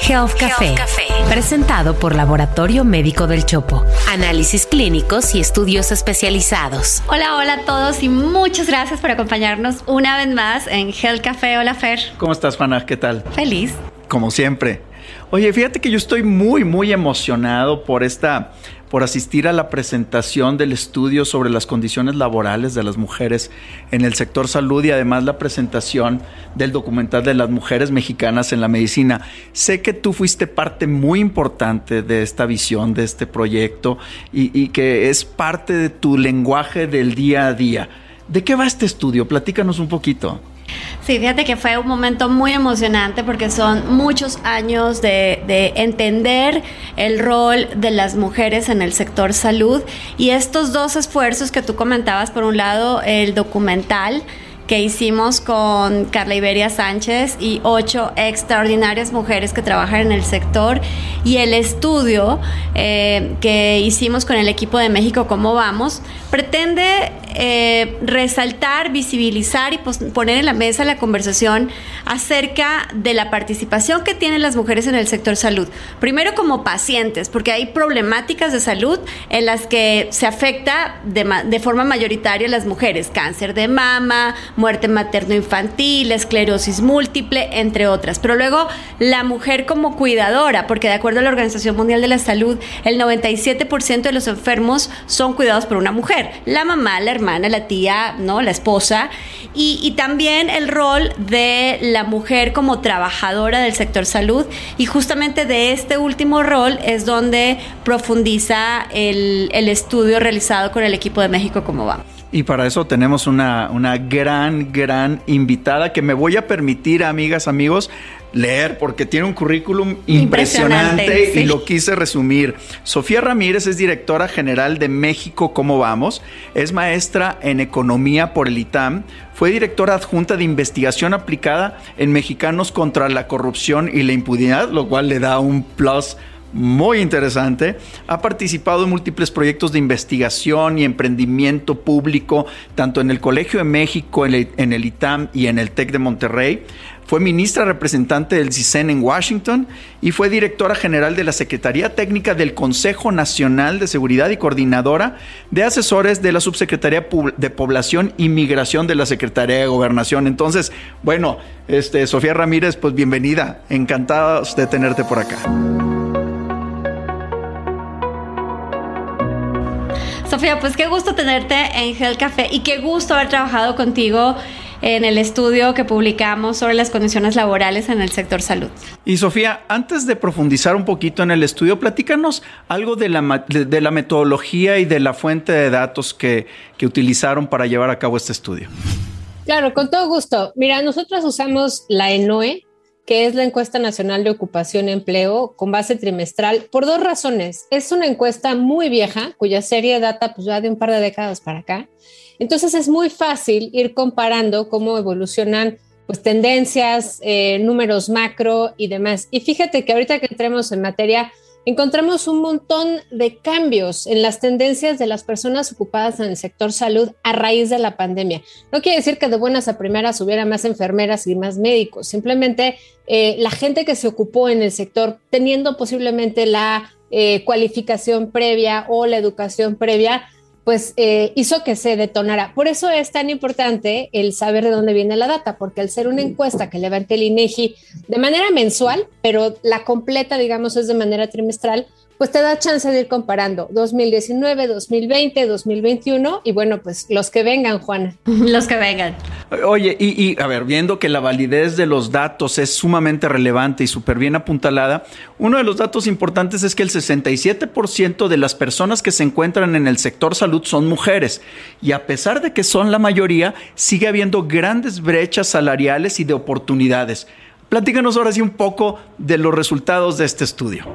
Health Café, presentado por Laboratorio Médico del Chopo. Análisis clínicos y estudios especializados. Hola, hola a todos y muchas gracias por acompañarnos una vez más en Health Café. Hola, Fer. ¿Cómo estás, Juana? ¿Qué tal? Feliz. Como siempre. Oye, fíjate que yo estoy muy, muy emocionado por esta por asistir a la presentación del estudio sobre las condiciones laborales de las mujeres en el sector salud y además la presentación del documental de las mujeres mexicanas en la medicina. Sé que tú fuiste parte muy importante de esta visión, de este proyecto y, que es parte de tu lenguaje del día a día. ¿De qué va este estudio? Platícanos un poquito. Sí, fíjate que fue un momento muy emocionante porque son muchos años de, de, entender el rol de las mujeres en el sector salud y estos dos esfuerzos que tú comentabas, por un lado el documental, que hicimos con Carla Iberia Sánchez y ocho extraordinarias mujeres que trabajan en el sector y el estudio eh, que hicimos con el equipo de México Cómo Vamos pretende eh, resaltar, visibilizar y poner en la mesa la conversación acerca de la participación que tienen las mujeres en el sector salud. Primero como pacientes, porque hay problemáticas de salud en las que se afecta de, de forma mayoritaria a las mujeres, cáncer de mama, muerte materno-infantil, esclerosis múltiple, entre otras. Pero luego la mujer como cuidadora, porque de acuerdo a la Organización Mundial de la Salud, el 97% de los enfermos son cuidados por una mujer, la mamá, la hermana, la tía, ¿no? la esposa, y, también el rol de la mujer como trabajadora del sector salud, y justamente de este último rol es donde profundiza el, el estudio realizado con el equipo de México como va. Y para eso tenemos una, una, gran, gran invitada que me voy a permitir, amigas, amigos, leer porque tiene un currículum impresionante, impresionante sí. y lo quise resumir. Sofía Ramírez es directora general de México ¿Cómo vamos? Es maestra en economía por el ITAM. Fue directora adjunta de investigación aplicada en Mexicanos contra la corrupción y la impunidad, lo cual le da un plus muy interesante. Ha participado en múltiples proyectos de investigación y emprendimiento público, tanto en el Colegio de México, en el, en el ITAM y en el TEC de Monterrey. Fue ministra representante del CISEN en Washington y fue directora general de la Secretaría Técnica del Consejo Nacional de Seguridad y coordinadora de asesores de la Subsecretaría de Población y Migración de la Secretaría de Gobernación. Entonces, bueno, este, Sofía Ramírez, pues bienvenida. Encantados de tenerte por acá. Sofía, pues qué gusto tenerte en Hell Café y qué gusto haber trabajado contigo en el estudio que publicamos sobre las condiciones laborales en el sector salud. Y Sofía, antes de profundizar un poquito en el estudio, platícanos algo de la, de la metodología y de la fuente de datos que, que utilizaron para llevar a cabo este estudio. Claro, con todo gusto. Mira, nosotros usamos la ENOE, que es la encuesta nacional de ocupación y empleo con base trimestral, por dos razones. Es una encuesta muy vieja, cuya serie data pues ya de un par de décadas para acá. Entonces es muy fácil ir comparando cómo evolucionan pues tendencias, eh, números macro y demás. Y fíjate que ahorita que entremos en materia, encontramos un montón de cambios en las tendencias de las personas ocupadas en el sector salud a raíz de la pandemia. No quiere decir que de buenas a primeras hubiera más enfermeras y más médicos, simplemente eh, la gente que se ocupó en el sector teniendo posiblemente la eh, cualificación previa o la educación previa, pues eh, hizo que se detonara. Por eso es tan importante el saber de dónde viene la data, porque al ser una encuesta que levante el INEGI de manera mensual, pero la completa, digamos, es de manera trimestral, pues te da chance de ir comparando 2019, 2020, 2021 y bueno, pues los que vengan, Juana. Los que vengan. Oye, y, y, a ver, viendo que la validez de los datos es sumamente relevante y súper bien apuntalada, uno de los datos importantes es que el 67% de las personas que se encuentran en el sector salud son mujeres y a pesar de que son la mayoría, sigue habiendo grandes brechas salariales y de oportunidades. Platícanos ahora sí un poco de los resultados de este estudio.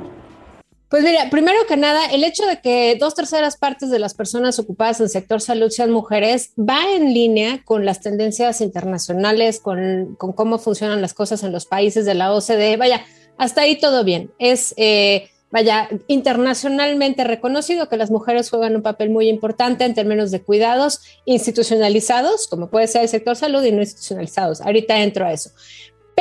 Pues mira, primero que nada, el hecho de que dos terceras partes de las personas ocupadas en el sector salud sean mujeres va en línea con las tendencias internacionales, con, cómo funcionan las cosas en los países de la OCDE. Vaya, hasta ahí todo bien. Es, eh, vaya, internacionalmente reconocido que las mujeres juegan un papel muy importante en términos de cuidados institucionalizados, como puede ser el sector salud, y no institucionalizados. Ahorita entro a eso.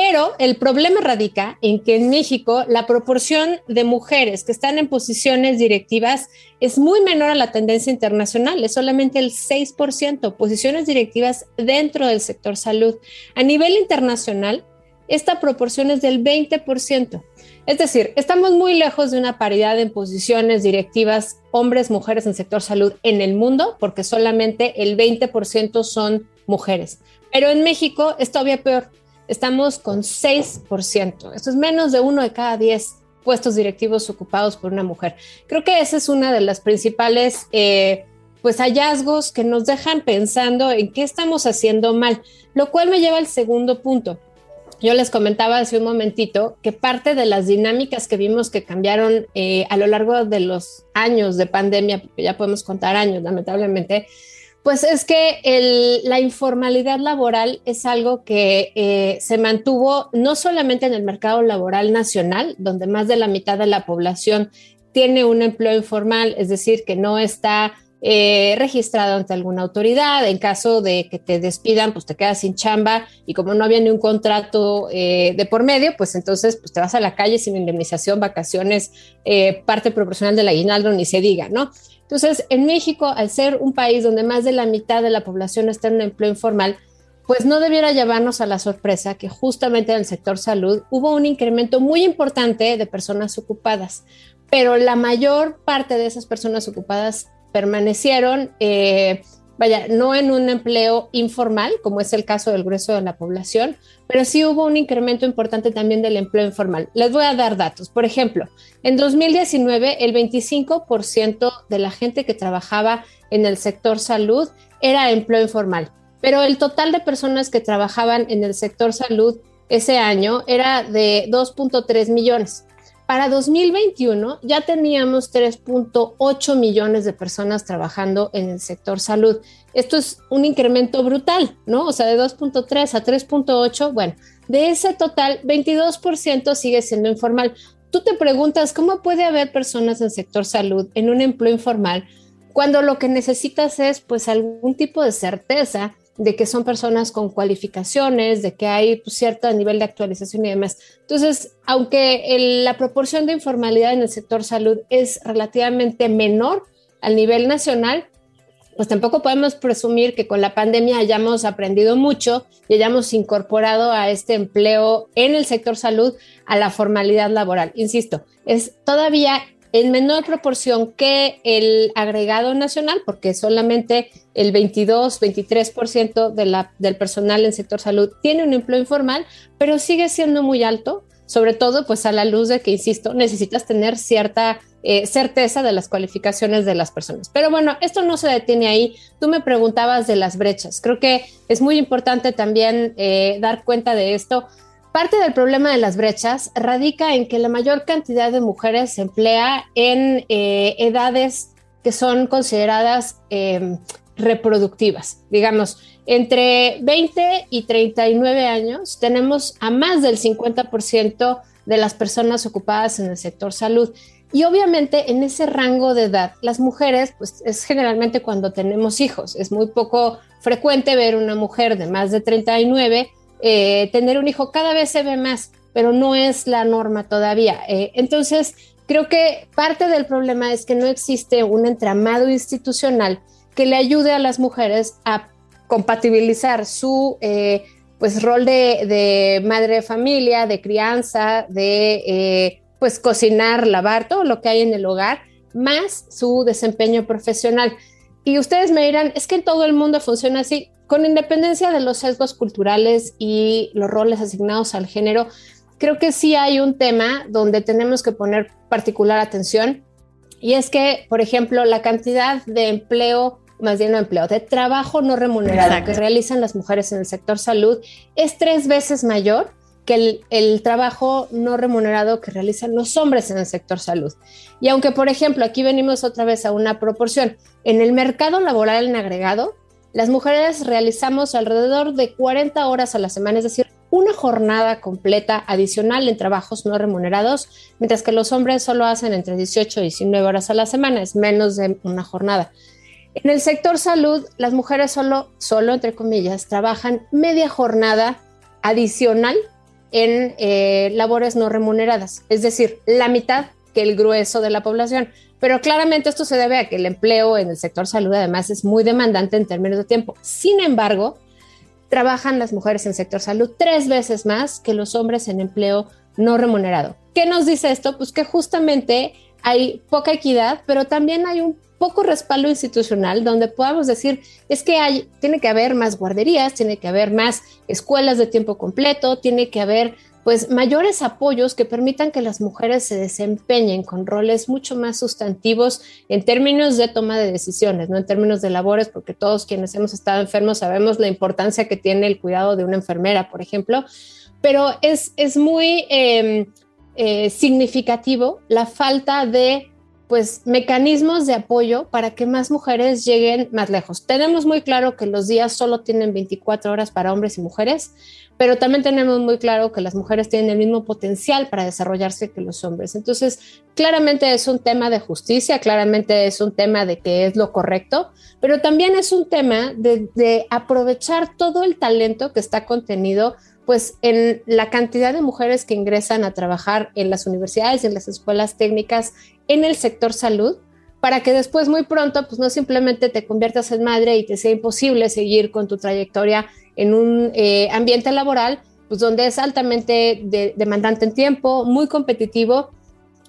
Pero el problema radica en que en México la proporción de mujeres que están en posiciones directivas es muy menor a la tendencia internacional, es solamente el 6%, posiciones directivas dentro del sector salud. A nivel internacional, esta proporción es del 20%. Es decir, estamos muy lejos de una paridad en posiciones directivas hombres, mujeres en sector salud en el mundo, porque solamente el 20% son mujeres. Pero en México es todavía peor. Estamos con 6%. Esto es menos de uno de cada 10 puestos directivos ocupados por una mujer. Creo que esa es una de las principales eh, pues hallazgos que nos dejan pensando en qué estamos haciendo mal, lo cual me lleva al segundo punto. Yo les comentaba hace un momentito que parte de las dinámicas que vimos que cambiaron eh, a lo largo de los años de pandemia, porque ya podemos contar años, lamentablemente, pues es que la informalidad laboral es algo que eh, se mantuvo no solamente en el mercado laboral nacional, donde más de la mitad de la población tiene un empleo informal, es decir, que no está eh, registrado ante alguna autoridad. En caso de que te despidan, pues te quedas sin chamba y como no había ni un contrato eh, de por medio, pues entonces pues te vas a la calle sin indemnización, vacaciones, eh, parte proporcional del aguinaldo, ni se diga, ¿no? Entonces, en México, al ser un país donde más de la mitad de la población está en un empleo informal, pues no debiera llevarnos a la sorpresa que justamente en el sector salud hubo un incremento muy importante de personas ocupadas, pero la mayor parte de esas personas ocupadas permanecieron, eh, vaya, no en un empleo informal, como es el caso del grueso de la población, pero sí hubo un incremento importante también del empleo informal. Les voy a dar datos. Por ejemplo, en 2019, el 25% de la gente que trabajaba en el sector salud era empleo informal, pero el total de personas que trabajaban en el sector salud ese año era de 2.3 millones. Para 2021 ya teníamos 3.8 millones de personas trabajando en el sector salud. Esto es un incremento brutal, ¿no? O sea, de 2.3 a 3.8, bueno, de ese total, 22% sigue siendo informal. Tú te preguntas, ¿cómo puede haber personas en sector salud en un empleo informal cuando lo que necesitas es pues algún tipo de certeza de que son personas con cualificaciones, de que hay pues, cierto nivel de actualización y demás. Entonces, aunque la proporción de informalidad en el sector salud es relativamente menor al nivel nacional, pues tampoco podemos presumir que con la pandemia hayamos aprendido mucho y hayamos incorporado a este empleo en el sector salud a la formalidad laboral. Insisto, es todavía en menor proporción que el agregado nacional, porque solamente el 22-23% de la, del personal en sector salud tiene un empleo informal, pero sigue siendo muy alto, sobre todo pues a la luz de que, insisto, necesitas tener cierta eh, certeza de las cualificaciones de las personas. Pero bueno, esto no se detiene ahí. Tú me preguntabas de las brechas. Creo que es muy importante también eh, dar cuenta de esto. Parte del problema de las brechas radica en que la mayor cantidad de mujeres se emplea en eh, edades que son consideradas em, reproductivas. Digamos, entre 20 y 39 años tenemos a más del 50% de las personas ocupadas en el sector salud. Y obviamente en ese rango de edad, las mujeres, pues es generalmente cuando tenemos hijos. Es muy poco frecuente ver una mujer de más de 39 eh, tener un hijo cada vez se ve más, pero no es la norma todavía. Eh, entonces, creo que parte del problema es que no existe un entramado institucional que le ayude a las mujeres a compatibilizar su eh, pues rol de, madre de familia, de crianza, de pues cocinar, lavar, todo lo que hay en el hogar, más su desempeño profesional. Y ustedes me dirán, es que en todo el mundo funciona así con independencia de los sesgos culturales y los roles asignados al género, creo que sí hay un tema donde tenemos que poner particular atención y es que, por ejemplo, la cantidad de empleo, más bien no empleo, de trabajo no remunerado que realizan las mujeres en el sector salud es tres veces mayor que el, el, trabajo no remunerado que realizan los hombres en el sector salud. Y aunque, por ejemplo, aquí venimos otra vez a una proporción, en el mercado laboral en agregado, las mujeres realizamos alrededor de 40 horas a la semana, es decir, una jornada completa adicional en trabajos no remunerados, mientras que los hombres solo hacen entre 18 y 19 horas a la semana, es menos de una jornada. En el sector salud, las mujeres solo, solo entre comillas, trabajan media jornada adicional en eh, labores no remuneradas, es decir, la mitad que el grueso de la población. Pero claramente esto se debe a que el empleo en el sector salud además es muy demandante en términos de tiempo. Sin embargo, trabajan las mujeres en el sector salud tres veces más que los hombres en empleo no remunerado. ¿Qué nos dice esto? Pues que justamente hay poca equidad, pero también hay un poco respaldo institucional donde podamos decir es que hay, tiene que haber más guarderías, tiene que haber más escuelas de tiempo completo, tiene que haber pues mayores apoyos que permitan que las mujeres se desempeñen con roles mucho más sustantivos en términos de toma de decisiones, no en términos de labores, porque todos quienes hemos estado enfermos sabemos la importancia que tiene el cuidado de una enfermera, por ejemplo, pero es, es muy em, eh, significativo la falta de pues mecanismos de apoyo para que más mujeres lleguen más lejos. Tenemos muy claro que los días solo tienen 24 horas para hombres y mujeres, pero también tenemos muy claro que las mujeres tienen el mismo potencial para desarrollarse que los hombres. Entonces, claramente es un tema de justicia, claramente es un tema de que es lo correcto, pero también es un tema de, de aprovechar todo el talento que está contenido pues en la cantidad de mujeres que ingresan a trabajar en las universidades en las escuelas técnicas en el sector salud, para que después muy pronto pues no simplemente te conviertas en madre y te sea imposible seguir con tu trayectoria en un eh, ambiente laboral, pues donde es altamente demandante en tiempo, muy competitivo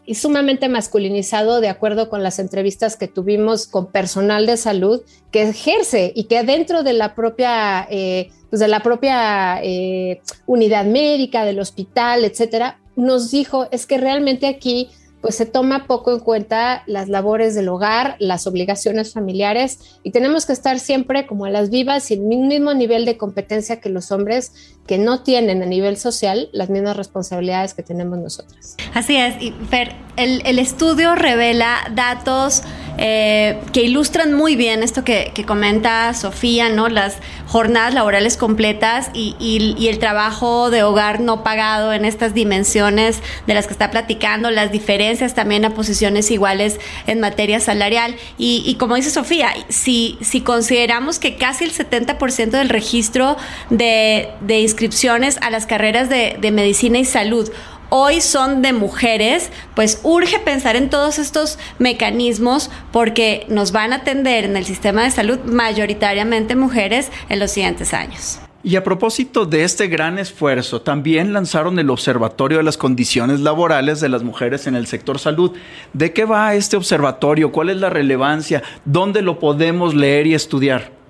y sumamente masculinizado de acuerdo con las entrevistas que tuvimos con personal de salud que ejerce y que dentro de la propia, eh, pues de la propia eh, unidad médica, del hospital, etcétera, nos dijo es que realmente aquí pues se toma poco en cuenta las labores del hogar, las obligaciones familiares y tenemos que estar siempre como a las vivas y el mismo nivel de competencia que los hombres que no tienen a nivel social las mismas responsabilidades que tenemos nosotras. Así es, y Fer, el, estudio revela datos eh, que ilustran muy bien esto que, comenta Sofía, ¿no? Las jornadas laborales completas y, y, el trabajo de hogar no pagado en estas dimensiones de las que está platicando, las diferencias también a posiciones iguales en materia salarial. Y, como dice Sofía, si, si consideramos que casi el 70% del registro de, inscripciones a las carreras de medicina y salud hoy son de mujeres, pues urge pensar en todos estos mecanismos porque nos van a atender en el sistema de salud mayoritariamente mujeres en los siguientes años. Y a propósito de este gran esfuerzo, también lanzaron el Observatorio de las Condiciones Laborales de las Mujeres en el sector salud. ¿De qué va este observatorio? ¿Cuál es la relevancia? ¿Dónde lo podemos leer y estudiar?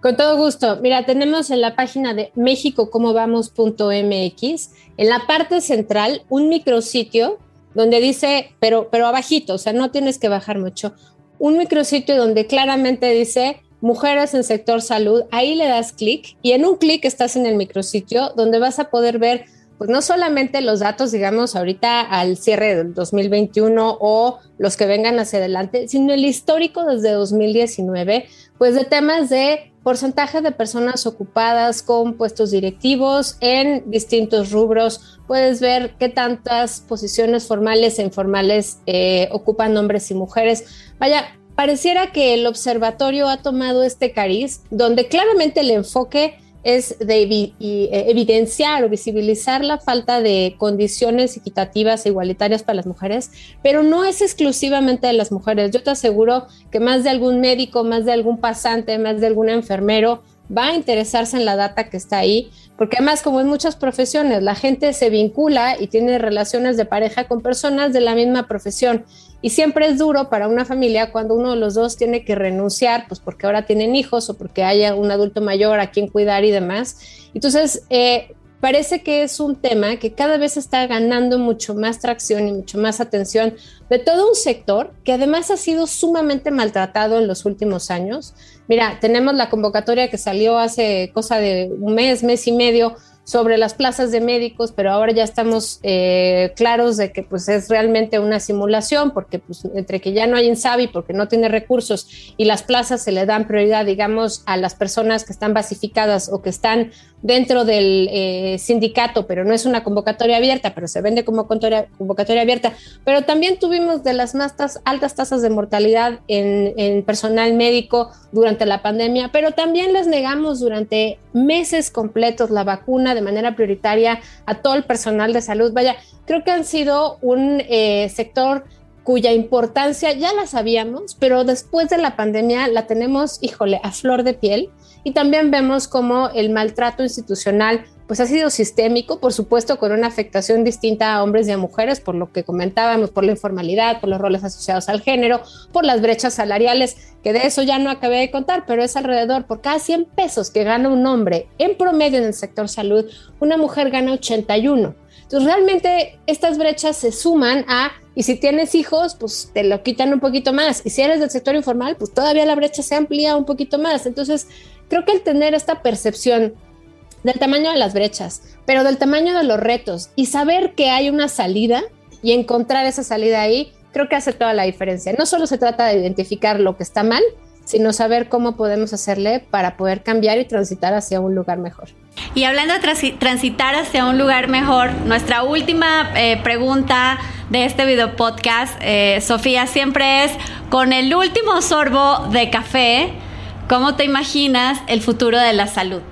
Con todo gusto. Mira, tenemos en la página de mexicocomobamos.mx, en la parte central, un micrositio donde dice, pero, pero abajito, o sea, no tienes que bajar mucho, un micrositio donde claramente dice mujeres en sector salud. Ahí le das clic y en un clic estás en el micrositio donde vas a poder ver pues no solamente los datos, digamos, ahorita al cierre del 2021 o los que vengan hacia adelante, sino el histórico desde 2019, pues de temas de porcentaje de personas ocupadas con puestos directivos en distintos rubros. Puedes ver qué tantas posiciones formales e informales eh, ocupan hombres y mujeres. Vaya, pareciera que el observatorio ha tomado este cariz, donde claramente el enfoque es de eh, evidenciar o visibilizar la falta de condiciones equitativas e igualitarias para las mujeres, pero no es exclusivamente de las mujeres. Yo te aseguro que más de algún médico, más de algún pasante, más de algún enfermero va a interesarse en la data que está ahí, porque además como en muchas profesiones, la gente se vincula y tiene relaciones de pareja con personas de la misma profesión y siempre es duro para una familia cuando uno de los dos tiene que renunciar, pues porque ahora tienen hijos o porque haya un adulto mayor a quien cuidar y demás. Entonces, eh, parece que es un tema que cada vez está ganando mucho más tracción y mucho más atención de todo un sector que además ha sido sumamente maltratado en los últimos años. Mira, tenemos la convocatoria que salió hace cosa de un mes, mes y medio sobre las plazas de médicos, pero ahora ya estamos eh, claros de que pues es realmente una simulación, porque pues entre que ya no hay INSABI, porque no tiene recursos y las plazas se le dan prioridad, digamos, a las personas que están basificadas o que están dentro del eh, sindicato, pero no es una convocatoria abierta, pero se vende como convocatoria, abierta. Pero también tuvimos de las más altas tasas de mortalidad en, en, personal médico durante la pandemia, pero también les negamos durante meses completos la vacuna de manera prioritaria a todo el personal de salud. Vaya, creo que han sido un eh, sector cuya importancia ya la sabíamos, pero después de la pandemia la tenemos, híjole, a flor de piel y también vemos como el maltrato institucional pues ha sido sistémico, por supuesto con una afectación distinta a hombres y a mujeres, por lo que comentábamos, por la informalidad, por los roles asociados al género, por las brechas salariales, que de eso ya no acabé de contar, pero es alrededor, por cada 100 pesos que gana un hombre en promedio en el sector salud, una mujer gana 81. Entonces realmente estas brechas se suman a, y si tienes hijos, pues te lo quitan un poquito más, y si eres del sector informal, pues todavía la brecha se amplía un poquito más. Entonces creo que el tener esta percepción del tamaño de las brechas, pero del tamaño de los retos y saber que hay una salida y encontrar esa salida ahí, creo que hace toda la diferencia. No solo se trata de identificar lo que está mal, sino saber cómo podemos hacerle para poder cambiar y transitar hacia un lugar mejor. Y hablando de transitar hacia un lugar mejor, nuestra última eh, pregunta de este video podcast, eh, Sofía, siempre es, con el último sorbo de café, ¿cómo te imaginas el futuro de la salud?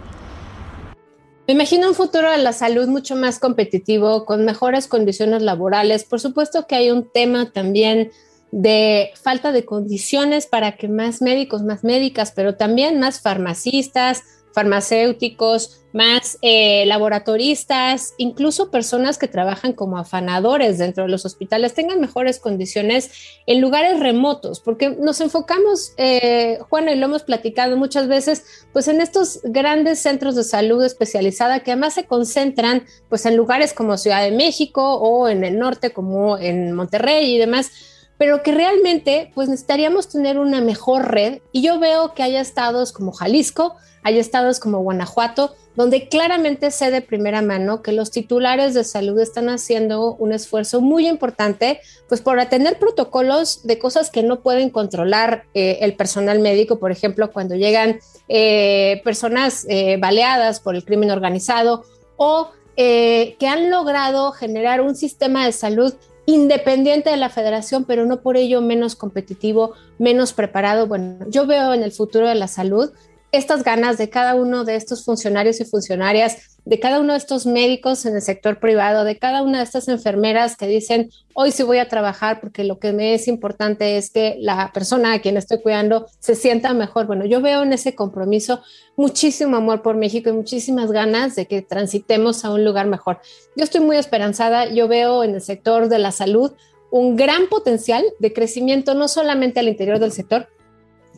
Me imagino un futuro de la salud mucho más competitivo, con mejores condiciones laborales. Por supuesto que hay un tema también de falta de condiciones para que más médicos, más médicas, pero también más farmacistas, farmacéuticos, más eh, laboratoristas, incluso personas que trabajan como afanadores dentro de los hospitales tengan mejores condiciones en lugares remotos, porque nos enfocamos, eh, Juan, y lo hemos platicado muchas veces, pues en estos grandes centros de salud especializada que además se concentran pues en lugares como Ciudad de México o en el norte como en Monterrey y demás pero que realmente pues necesitaríamos tener una mejor red. Y yo veo que hay estados como Jalisco, hay estados como Guanajuato, donde claramente sé de primera mano que los titulares de salud están haciendo un esfuerzo muy importante, pues por atender protocolos de cosas que no pueden controlar eh, el personal médico, por ejemplo, cuando llegan eh, personas eh, baleadas por el crimen organizado o que han logrado generar un sistema de salud independiente de la federación, pero no por ello menos competitivo, menos preparado. Bueno, yo veo en el futuro de la salud estas ganas de cada uno de estos funcionarios y funcionarias, de cada uno de estos médicos en el sector privado, de cada una de estas enfermeras que dicen, hoy sí voy a trabajar porque lo que me es importante es que la persona a quien estoy cuidando se sienta mejor. Bueno, yo veo en ese compromiso muchísimo amor por México y muchísimas ganas de que transitemos a un lugar mejor. Yo estoy muy esperanzada, yo veo en el sector de la salud un gran potencial de crecimiento, no solamente al interior del sector,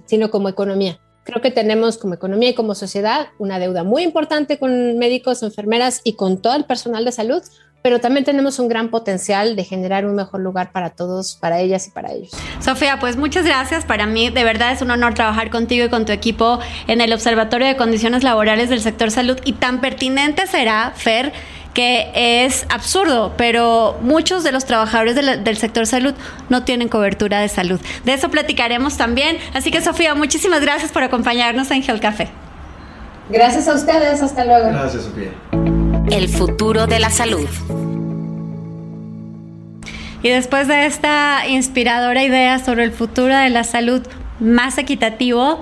sino como economía creo que tenemos como economía y como sociedad una deuda muy importante con médicos, enfermeras y con todo el personal de salud, pero también tenemos un gran potencial de generar un mejor lugar para todos, para ellas y para ellos. Sofía, pues muchas gracias. Para mí de verdad es un honor trabajar contigo y con tu equipo en el Observatorio de Condiciones Laborales del Sector Salud y tan pertinente será, Fer, que es absurdo, pero muchos de los trabajadores del sector salud no tienen cobertura de salud. De eso platicaremos también. Así que, Sofía, muchísimas gracias por acompañarnos en Gel Café. Gracias a ustedes, hasta luego. Gracias, Sofía. El futuro de la salud. Y después de esta inspiradora idea sobre el futuro de la salud más equitativo,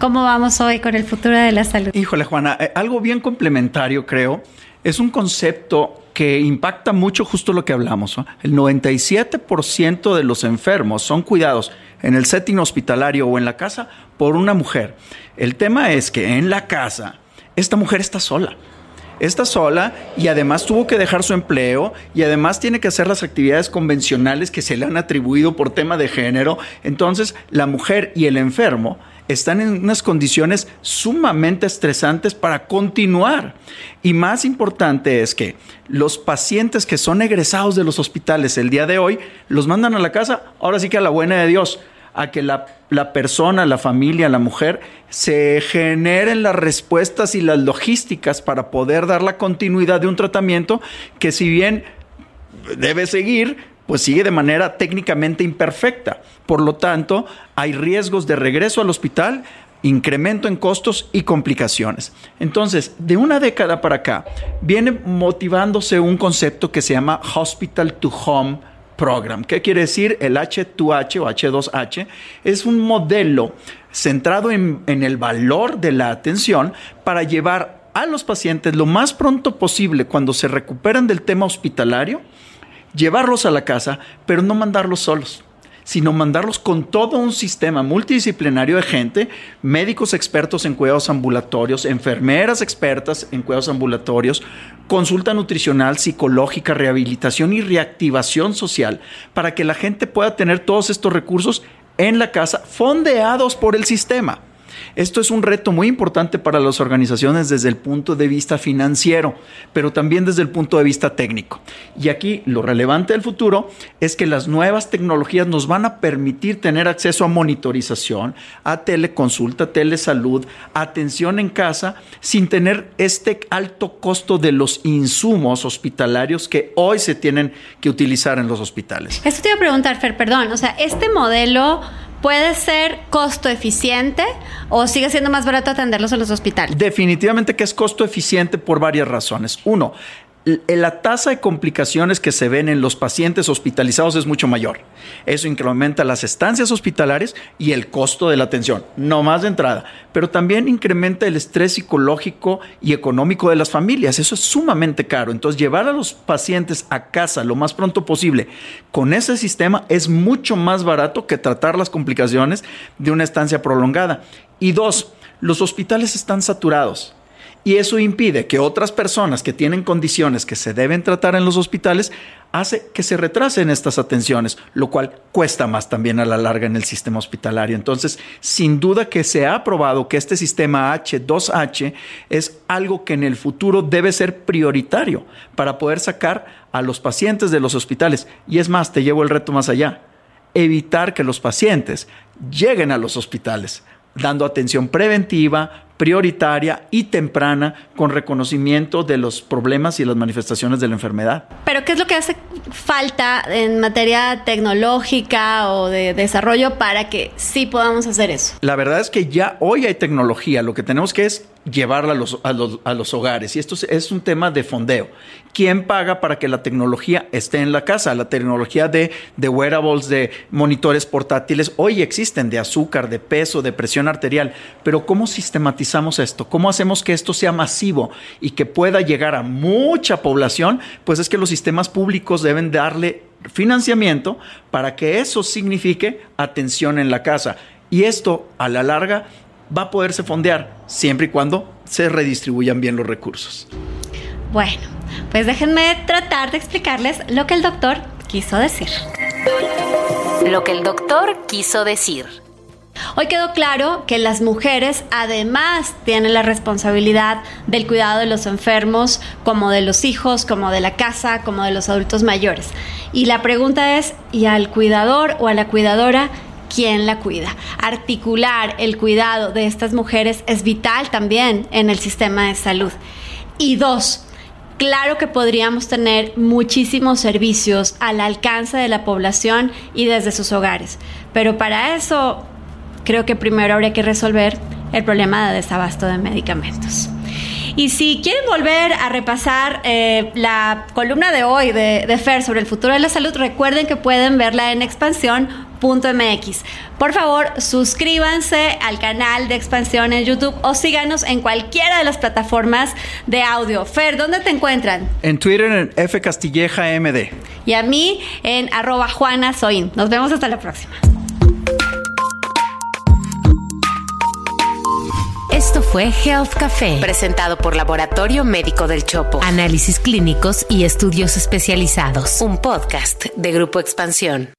¿cómo vamos hoy con el futuro de la salud? Híjole, Juana, eh, algo bien complementario, creo es un concepto que impacta mucho justo lo que hablamos. El 97% de los enfermos son cuidados en el setting hospitalario o en la casa por una mujer. El tema es que en la casa esta mujer está sola. Está sola y además tuvo que dejar su empleo y además tiene que hacer las actividades convencionales que se le han atribuido por tema de género. Entonces la mujer y el enfermo están en unas condiciones sumamente estresantes para continuar. Y más importante es que los pacientes que son egresados de los hospitales el día de hoy, los mandan a la casa, ahora sí que a la buena de Dios, a que la, la persona, la familia, la mujer, se generen las respuestas y las logísticas para poder dar la continuidad de un tratamiento que si bien debe seguir, pues sigue de manera técnicamente imperfecta. Por lo tanto, hay riesgos de regreso al hospital incremento en costos y complicaciones. Entonces, de una década para acá, viene motivándose un concepto que se llama Hospital to Home Program. ¿Qué quiere decir? El H2H o H2H es un modelo centrado en, en el valor de la atención para llevar a los pacientes lo más pronto posible cuando se recuperan del tema hospitalario, llevarlos a la casa, pero no mandarlos solos sino mandarlos con todo un sistema multidisciplinario de gente, médicos expertos en cuidados ambulatorios, enfermeras expertas en cuidados ambulatorios, consulta nutricional, psicológica, rehabilitación y reactivación social, para que la gente pueda tener todos estos recursos en la casa, fondeados por el sistema. Esto es un reto muy importante para las organizaciones desde el punto de vista financiero, pero también desde el punto de vista técnico. Y aquí lo relevante del futuro es que las nuevas tecnologías nos van a permitir tener acceso a monitorización, a teleconsulta, telesalud, atención en casa, sin tener este alto costo de los insumos hospitalarios que hoy se tienen que utilizar en los hospitales. Esto te iba a preguntar, Fer, perdón, o sea, este modelo puede ser costo eficiente o sigue siendo más barato atenderlos en los hospitales? Definitivamente que es costo eficiente por varias razones. Uno, la tasa de complicaciones que se ven en los pacientes hospitalizados es mucho mayor. Eso incrementa las estancias hospitalarias y el costo de la atención, no más de entrada, pero también incrementa el estrés psicológico y económico de las familias. Eso es sumamente caro. Entonces, llevar a los pacientes a casa lo más pronto posible con ese sistema es mucho más barato que tratar las complicaciones de una estancia prolongada. Y dos, los hospitales están saturados. Y eso impide que otras personas que tienen condiciones que se deben tratar en los hospitales hace que se retrasen estas atenciones, lo cual cuesta más también a la larga en el sistema hospitalario. Entonces, sin duda que se ha probado que este sistema H2H es algo que en el futuro debe ser prioritario para poder sacar a los pacientes de los hospitales. Y es más, te llevo el reto más allá, evitar que los pacientes lleguen a los hospitales dando atención preventiva, prioritaria y temprana con reconocimiento de los problemas y las manifestaciones de la enfermedad. Pero ¿qué es lo que hace falta en materia tecnológica o de desarrollo para que sí podamos hacer eso? La verdad es que ya hoy hay tecnología, lo que tenemos que es llevarla a los, a los, a los hogares y esto es un tema de fondeo. ¿Quién paga para que la tecnología esté en la casa? La tecnología de, de wearables, de monitores portátiles, hoy existen de azúcar, de peso, de presión arterial, pero ¿cómo sistematizamos esto? ¿Cómo hacemos que esto sea masivo y que pueda llegar a mucha población? Pues es que los sistemas públicos deben darle financiamiento para que eso signifique atención en la casa. Y esto, a la larga, va a poderse fondear siempre y cuando se redistribuyan bien los recursos. Bueno, pues déjenme tratar de explicarles lo que el doctor quiso decir. Lo que el doctor quiso decir. Hoy quedó claro que las mujeres además tienen la responsabilidad del cuidado de los enfermos, como de los hijos, como de la casa, como de los adultos mayores. Y la pregunta es, ¿y al cuidador o a la cuidadora quién la cuida? Articular el cuidado de estas mujeres es vital también en el sistema de salud. Y dos, Claro que podríamos tener muchísimos servicios al alcance de la población y desde sus hogares, pero para eso creo que primero habría que resolver el problema de desabasto de medicamentos. Y si quieren volver a repasar eh, la columna de hoy de, de, Fer sobre el futuro de la salud, recuerden que pueden verla en expansión.mx. Por favor, suscríbanse al canal de expansión en YouTube o síganos en cualquiera de las plataformas de audio. Fer, ¿dónde te encuentran? En Twitter en F Castilleja MD. Y a mí en arroba Juana Soin. Nos vemos hasta la próxima. Esto fue Health Café, presentado por Laboratorio Médico del Chopo. Análisis clínicos y estudios especializados. Un podcast de Grupo Expansión.